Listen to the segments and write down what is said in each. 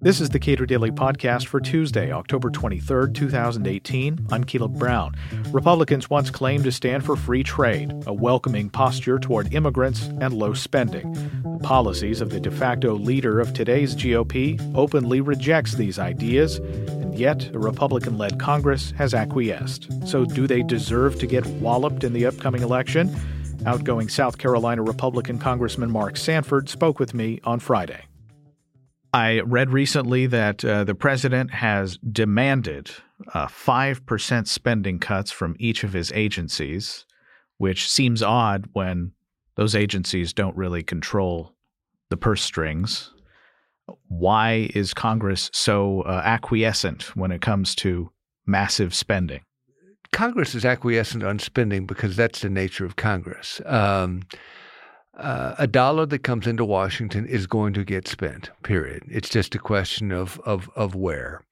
This is the Cato Daily Podcast for Tuesday, October 23rd, 2018. I'm Caleb Brown. Republicans once claimed to stand for free trade, a welcoming posture toward immigrants and low spending. The policies of the de facto leader of today's GOP openly rejects these ideas, and yet a Republican led Congress has acquiesced. So, do they deserve to get walloped in the upcoming election? Outgoing South Carolina Republican Congressman Mark Sanford spoke with me on Friday. I read recently that uh, the president has demanded uh, 5% spending cuts from each of his agencies, which seems odd when those agencies don't really control the purse strings. Why is Congress so uh, acquiescent when it comes to massive spending? Congress is acquiescent on spending because that's the nature of Congress. Um, uh, a dollar that comes into Washington is going to get spent. Period. It's just a question of of of where.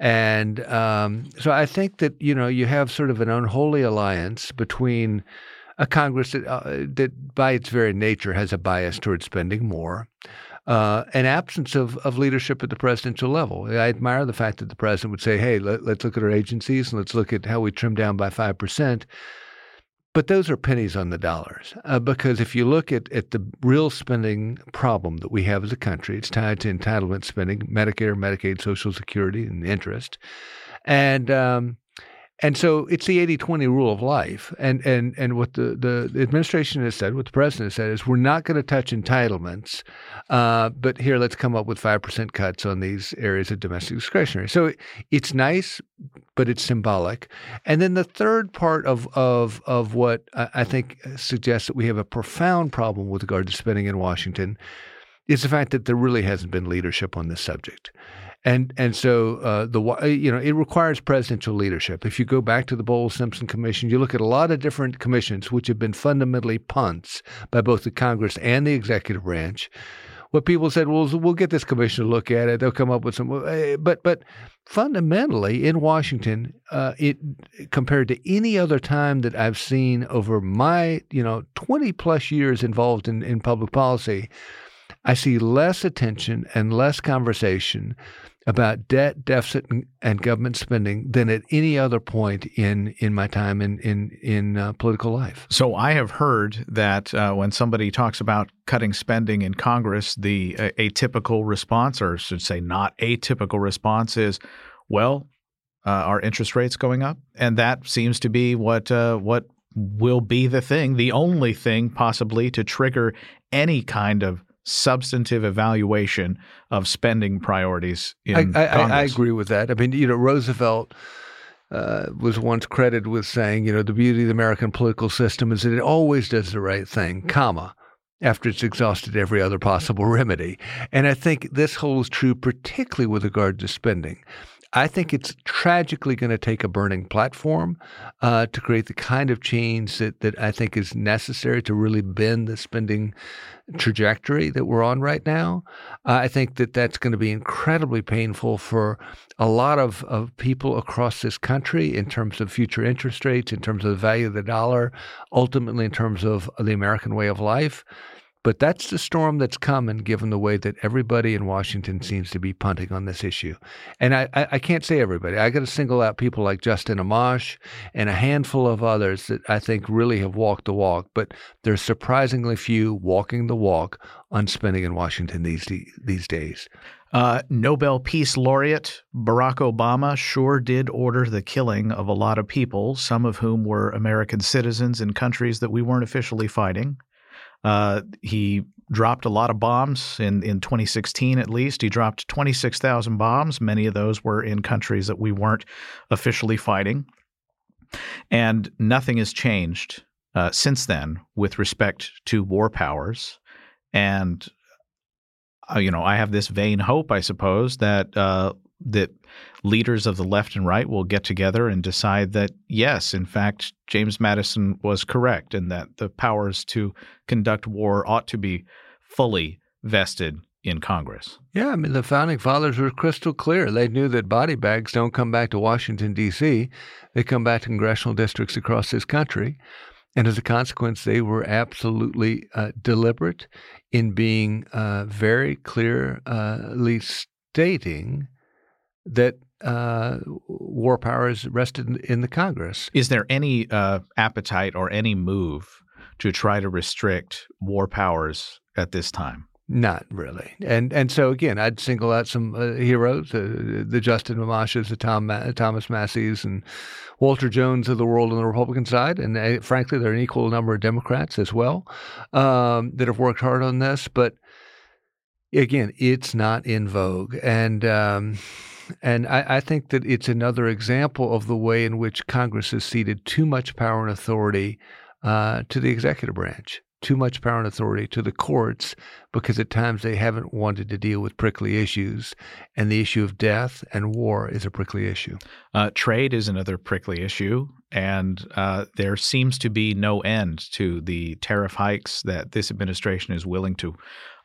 And um, so I think that you know you have sort of an unholy alliance between a Congress that, uh, that by its very nature has a bias towards spending more, uh, an absence of, of leadership at the presidential level. I admire the fact that the president would say, hey, let, us look at our agencies and let's look at how we trim down by 5%. But those are pennies on the dollars uh, because if you look at, at the real spending problem that we have as a country, it's tied to entitlement spending, Medicare, Medicaid, Social Security, and interest. And um, and so it's the 80-20 rule of life. And and and what the, the administration has said, what the president has said is we're not going to touch entitlements, uh, but here let's come up with 5% cuts on these areas of domestic discretionary. So it's nice, but it's symbolic. And then the third part of of of what I think suggests that we have a profound problem with regard to spending in Washington is the fact that there really hasn't been leadership on this subject. And and so uh, the you know it requires presidential leadership. If you go back to the Bowles Simpson Commission, you look at a lot of different commissions which have been fundamentally punts by both the Congress and the executive branch. What people said, well, we'll get this commission to look at it. They'll come up with some, eh, but but fundamentally in Washington, uh, it compared to any other time that I've seen over my you know twenty plus years involved in in public policy, I see less attention and less conversation about debt, deficit, and, government spending than at any other point in in my time in in in uh, political life. So I have heard that uh, when somebody talks about cutting spending in Congress, the uh, atypical response, or should say, not atypical response, is, well, uh, are interest rates going up? And that seems to be what uh, what will be the thing, the only thing possibly to trigger any kind of substantive evaluation of spending priorities in I, I, I agree with that. I mean, you know, Roosevelt uh, was once credited with saying, you know, the beauty of the American political system is that it always does the right thing, comma, after it's exhausted every other possible remedy. And I think this holds true particularly with regard to spending. I think it's tragically going to take a burning platform uh, to create the kind of change that, that I think is necessary to really bend the spending trajectory that we're on right now. Uh, I think that that's going to be incredibly painful for a lot of, of people across this country in terms of future interest rates, in terms of the value of the dollar, ultimately in terms of the American way of life. But that's the storm that's coming, given the way that everybody in Washington seems to be punting on this issue. And I, I, I can't say everybody. I got to single out people like Justin Amash and a handful of others that I think really have walked the walk. But there's surprisingly few walking the walk on spending in Washington these these days. Uh, Nobel Peace Laureate Barack Obama sure did order the killing of a lot of people, some of whom were American citizens in countries that we weren't officially fighting. Uh, he dropped a lot of bombs in, in 2016 at least. He dropped 26,000 bombs. Many of those were in countries that we weren't officially fighting. And nothing has changed uh, since then with respect to war powers. And, uh, you know, I have this vain hope, I suppose, that uh, that leaders of the left and right will get together and decide that yes, in fact, James Madison was correct and that the powers to conduct war ought to be fully vested in Congress. Yeah, I mean, the founding fathers were crystal clear. They knew that body bags don't come back to Washington, D.C., they come back to congressional districts across this country. And as a consequence, they were absolutely uh, deliberate in being uh, very clearly stating that uh, war powers rested in, in, the Congress. Is there any uh, appetite or any move to try to restrict war powers at this time? Not really, and and so again, I'd single out some uh, heroes: uh, the Justin Amashas, the Tom Ma- Thomas Massie's, and Walter Jones of the world on the Republican side, and uh, frankly, there are an equal number of Democrats as well um, that have worked hard on this. But again, it's not in vogue, and um, and I, I, think that it's another example of the way in which Congress has ceded too much power and authority uh, to the executive branch too much power and authority to the courts because at times they haven't wanted to deal with prickly issues. And the issue of death and war is a prickly issue. Uh, trade is another prickly issue. And uh, there seems to be no end to the tariff hikes that this administration is willing to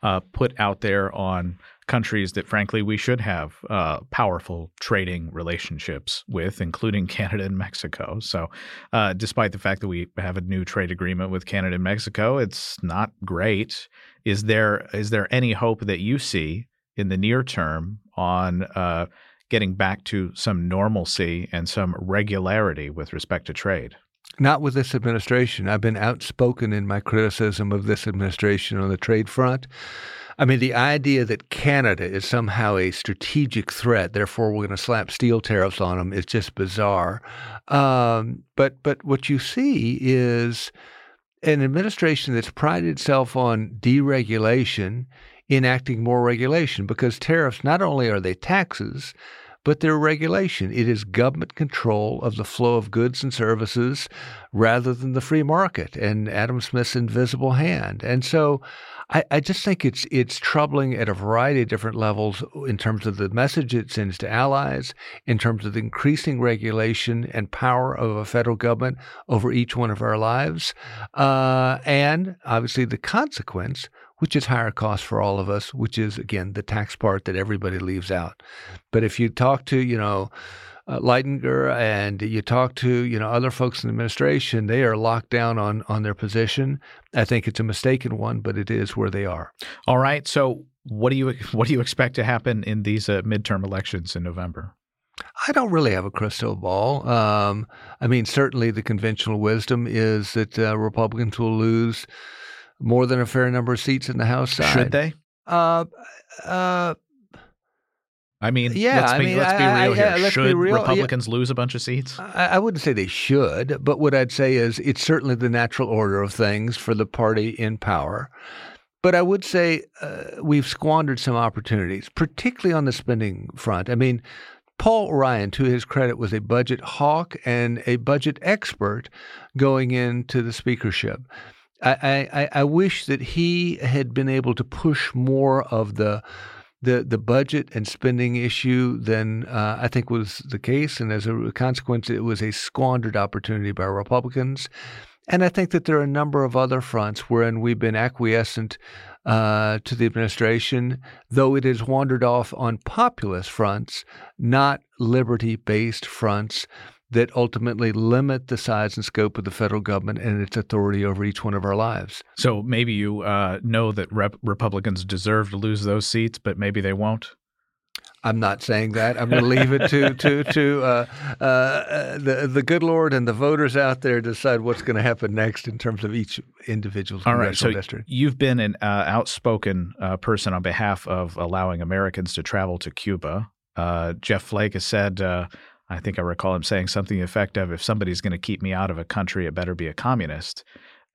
uh, put out there on countries that, frankly, we should have uh, powerful trading relationships with, including Canada and Mexico. So, uh, despite the fact that we have a new trade agreement with Canada and Mexico, it's not great. Is there is there any hope that you see in the near term on uh, getting back to some normalcy and some regularity with respect to trade? Not with this administration. I've been outspoken in my criticism of this administration on the trade front. I mean, the idea that Canada is somehow a strategic threat, therefore we're going to slap steel tariffs on them, is just bizarre. Um, but but what you see is an administration that's prided itself on deregulation enacting more regulation because tariffs not only are they taxes but they're regulation. It is government control of the flow of goods and services rather than the free market and Adam Smith's invisible hand. And so I, I, just think it's it's troubling at a variety of different levels in terms of the message it sends to allies, in terms of the increasing regulation and power of a federal government over each one of our lives, uh, and obviously the consequence, which is higher cost for all of us, which is again the tax part that everybody leaves out. But if you talk to you know uh, Lighthizer and you talk to you know other folks in the administration, they are locked down on on their position. I think it's a mistaken one, but it is where they are. All right. So what do you what do you expect to happen in these uh, midterm elections in November? I don't really have a crystal ball. Um, I mean, certainly the conventional wisdom is that uh, Republicans will lose more than a fair number of seats in the House side. Should they? Uh, uh, I mean, yeah, let's be, I mean, let's be real I, I, here. Should real. Republicans yeah. lose a bunch of seats? I, I, wouldn't say they should, but what I'd say is it's certainly the natural order of things for the party in power. But I would say uh, we've squandered some opportunities, particularly on the spending front. I mean, Paul Ryan, to his credit, was a budget hawk and a budget expert going into the speakership. I, I, I wish that he had been able to push more of the the the budget and spending issue than uh, I think was the case, and as a consequence, it was a squandered opportunity by Republicans. And I think that there are a number of other fronts wherein we've been acquiescent uh, to the administration, though it has wandered off on populist fronts, not liberty based fronts that ultimately limit the size and scope of the federal government and its authority over each one of our lives. So maybe you uh, know that rep- Republicans deserve to lose those seats, but maybe they won't. I'm not saying that. I'm going to leave it to to to uh, uh, the the good Lord and the voters out there decide what's going to happen next in terms of each individual. All right, so district. You've been an uh, outspoken uh, person on behalf of allowing Americans to travel to Cuba. Uh, Jeff Flake has said uh, I think I recall him saying something effective if somebody's going to keep me out of a country, it better be a communist.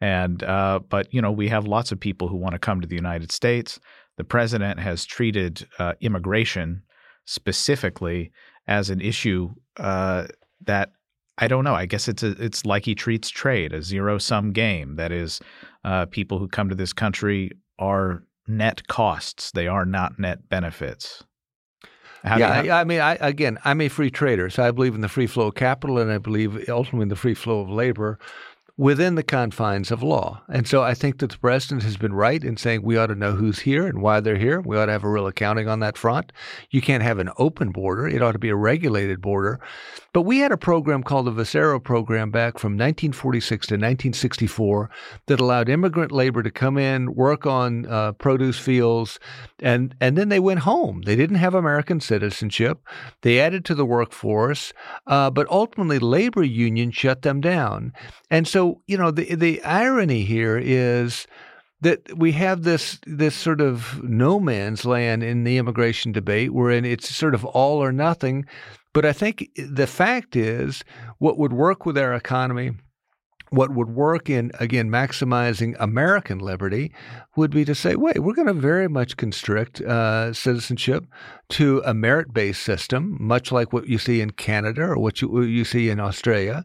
And uh, but you know we have lots of people who want to come to the United States. The president has treated uh, immigration specifically as an issue uh, that I don't know. I guess it's a, it's like he treats trade, a zero sum game. That is, uh, people who come to this country are net costs; they are not net benefits. How yeah, you, I, I mean, I, again, I'm a free trader, so I believe in the free flow of capital, and I believe ultimately in the free flow of labor. Within the confines of law. And so I think that the president has been right in saying we ought to know who's here and why they're here. We ought to have a real accounting on that front. You can't have an open border, it ought to be a regulated border. But we had a program called the Bracero program back from 1946 to 1964 that allowed immigrant labor to come in, work on uh, produce fields, and, and then they went home. They didn't have American citizenship. They added to the workforce, uh, but ultimately labor unions shut them down. And so, you know, the, the irony here is that we have this this sort of no man's land in the immigration debate, wherein it's sort of all or nothing. But I think the fact is, what would work with our economy, what would work in, again, maximizing American liberty would be to say, wait, we're going to very much constrict uh, citizenship to a merit based system, much like what you see in Canada or what you, what you see in Australia.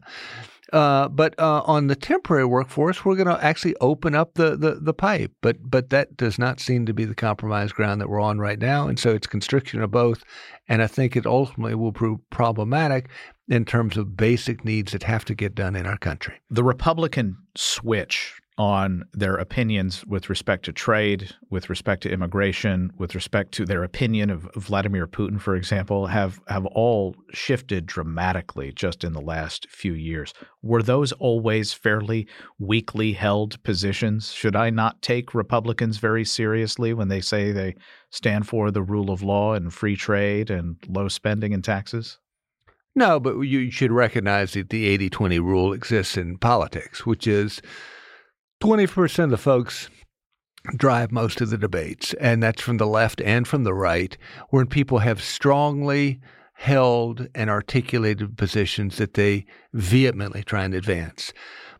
Uh, but uh, on the temporary workforce, we're going to actually open up the, the, the pipe. But but that does not seem to be the compromise ground that we're on right now. And so it's constriction of both. And I think it ultimately will prove problematic in terms of basic needs that have to get done in our country. The Republican switch on their opinions with respect to trade, with respect to immigration, with respect to their opinion of Vladimir Putin, for example, have, have all shifted dramatically just in the last few years. Were those always fairly weakly held positions? Should I not take Republicans very seriously when they say they stand for the rule of law and free trade and low spending and taxes? No, but you should recognize that the 80 20 rule exists in politics, which is 20% of the folks drive most of the debates, and that's from the left and from the right, when people have strongly held and articulated positions that they vehemently try and advance.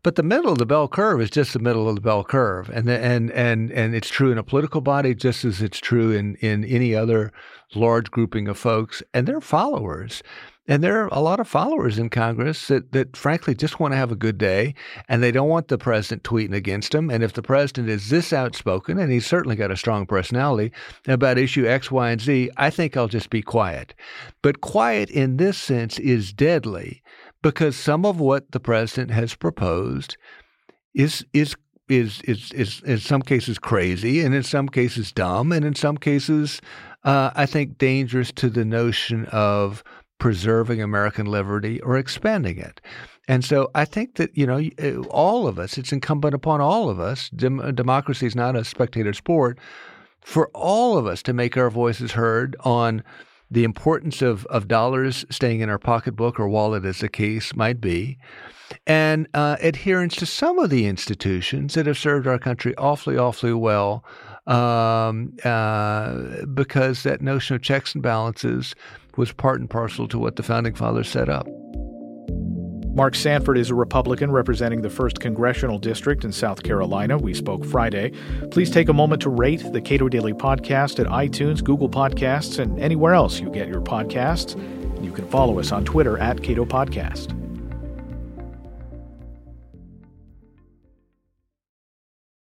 But the middle of the bell curve is just the middle of the bell curve, and the, and and and it's true in a political body just as it's true in in any other large grouping of folks and their followers. And there are a lot of followers in Congress that, that frankly just want to have a good day and they don't want the president tweeting against them. And if the president is this outspoken, and he's certainly got a strong personality about issue X, Y, and Z, I think I'll just be quiet. But quiet in this sense is deadly because some of what the president has proposed is is is is is in some cases crazy, and in some cases dumb, and in some cases, uh, I think dangerous to the notion of preserving American liberty or expanding it. And so I think that, you know, uh, all of us, it's incumbent upon all of us, dem- democracy is not a spectator sport, for all of us to make our voices heard on the importance of, of dollars staying in our pocketbook or wallet, as the case might be, and uh, adherence to some of the institutions that have served our country awfully, awfully well um, uh, because that notion of checks and balances was part and parcel to what the founding fathers set up. Mark Sanford is a Republican representing the 1st Congressional District in South Carolina. We spoke Friday. Please take a moment to rate the Cato Daily Podcast at iTunes, Google Podcasts, and anywhere else you get your podcasts. You can follow us on Twitter at Cato Podcast.